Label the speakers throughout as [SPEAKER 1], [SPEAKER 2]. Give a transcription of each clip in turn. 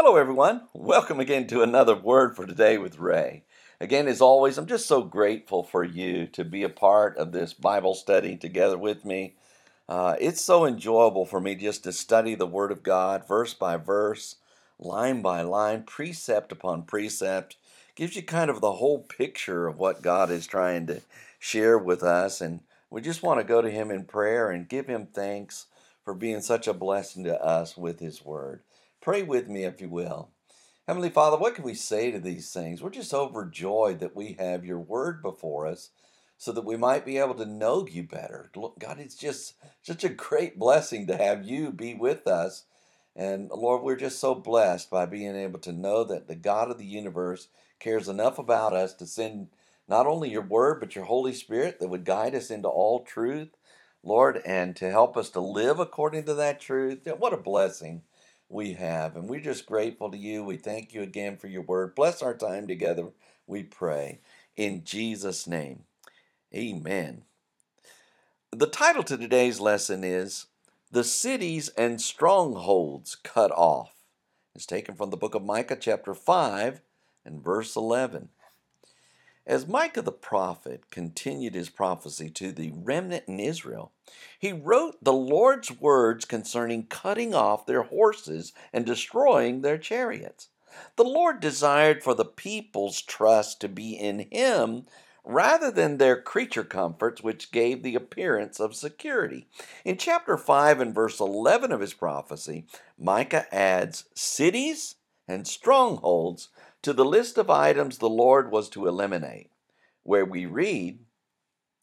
[SPEAKER 1] Hello, everyone. Welcome again to another Word for Today with Ray. Again, as always, I'm just so grateful for you to be a part of this Bible study together with me. Uh, it's so enjoyable for me just to study the Word of God verse by verse, line by line, precept upon precept. Gives you kind of the whole picture of what God is trying to share with us. And we just want to go to Him in prayer and give Him thanks for being such a blessing to us with His Word. Pray with me, if you will. Heavenly Father, what can we say to these things? We're just overjoyed that we have your word before us so that we might be able to know you better. God, it's just such a great blessing to have you be with us. And Lord, we're just so blessed by being able to know that the God of the universe cares enough about us to send not only your word, but your Holy Spirit that would guide us into all truth, Lord, and to help us to live according to that truth. What a blessing we have. And we're just grateful to you. We thank you again for your word. Bless our time together, we pray. In Jesus' name, amen. The title to today's lesson is The Cities and Strongholds Cut Off. It's taken from the book of Micah, chapter 5, and verse 11. As Micah the prophet continued his prophecy to the remnant in Israel, he wrote the Lord's words concerning cutting off their horses and destroying their chariots. The Lord desired for the people's trust to be in Him rather than their creature comforts, which gave the appearance of security. In chapter 5 and verse 11 of his prophecy, Micah adds cities and strongholds to the list of items the Lord was to eliminate, where we read,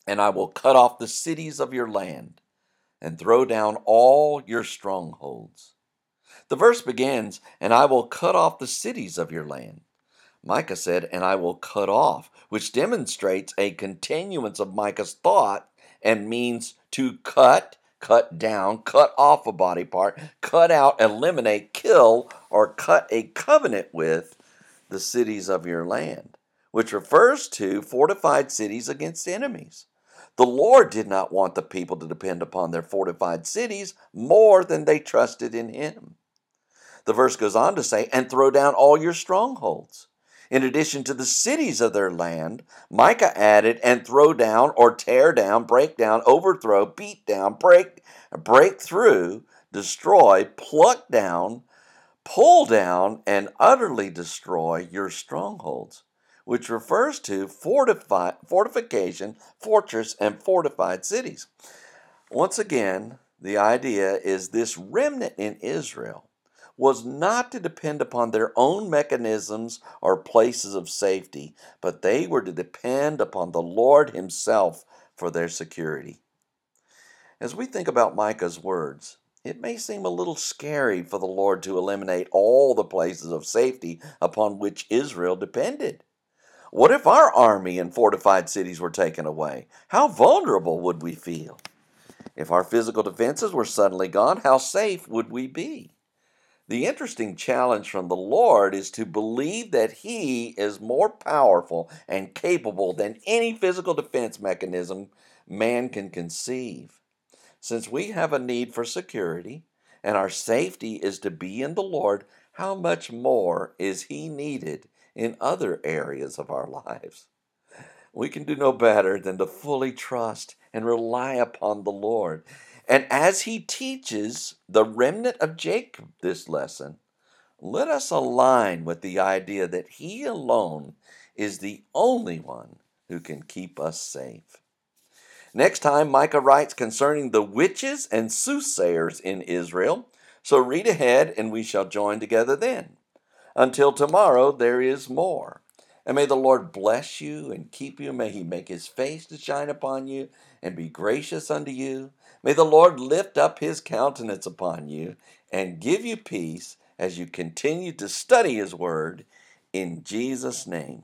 [SPEAKER 1] And I will cut off the cities of your land and throw down all your strongholds. The verse begins, And I will cut off the cities of your land. Micah said, And I will cut off, which demonstrates a continuance of Micah's thought and means to cut, cut down, cut off a body part, cut out, eliminate, kill, or cut a covenant with the cities of your land, which refers to fortified cities against enemies. The Lord did not want the people to depend upon their fortified cities more than they trusted in Him. The verse goes on to say, and throw down all your strongholds. In addition to the cities of their land, Micah added, and throw down or tear down, break down, overthrow, beat down, break, break through, destroy, pluck down, pull down and utterly destroy your strongholds, which refers to fortify, fortification, fortress, and fortified cities. Once again, the idea is this remnant in Israel was not to depend upon their own mechanisms or places of safety, but they were to depend upon the Lord Himself for their security. As we think about Micah's words, it may seem a little scary for the Lord to eliminate all the places of safety upon which Israel depended. What if our army and fortified cities were taken away? How vulnerable would we feel? If our physical defenses were suddenly gone, how safe would we be? The interesting challenge from the Lord is to believe that He is more powerful and capable than any physical defense mechanism man can conceive. Since we have a need for security and our safety is to be in the Lord, how much more is He needed in other areas of our lives? We can do no better than to fully trust and rely upon the Lord. And as He teaches the remnant of Jacob this lesson, let us align with the idea that He alone is the only one who can keep us safe. Next time, Micah writes concerning the witches and soothsayers in Israel. So read ahead, and we shall join together then. Until tomorrow, there is more. And may the Lord bless you and keep you. May he make his face to shine upon you and be gracious unto you. May the Lord lift up his countenance upon you and give you peace as you continue to study his word. In Jesus' name.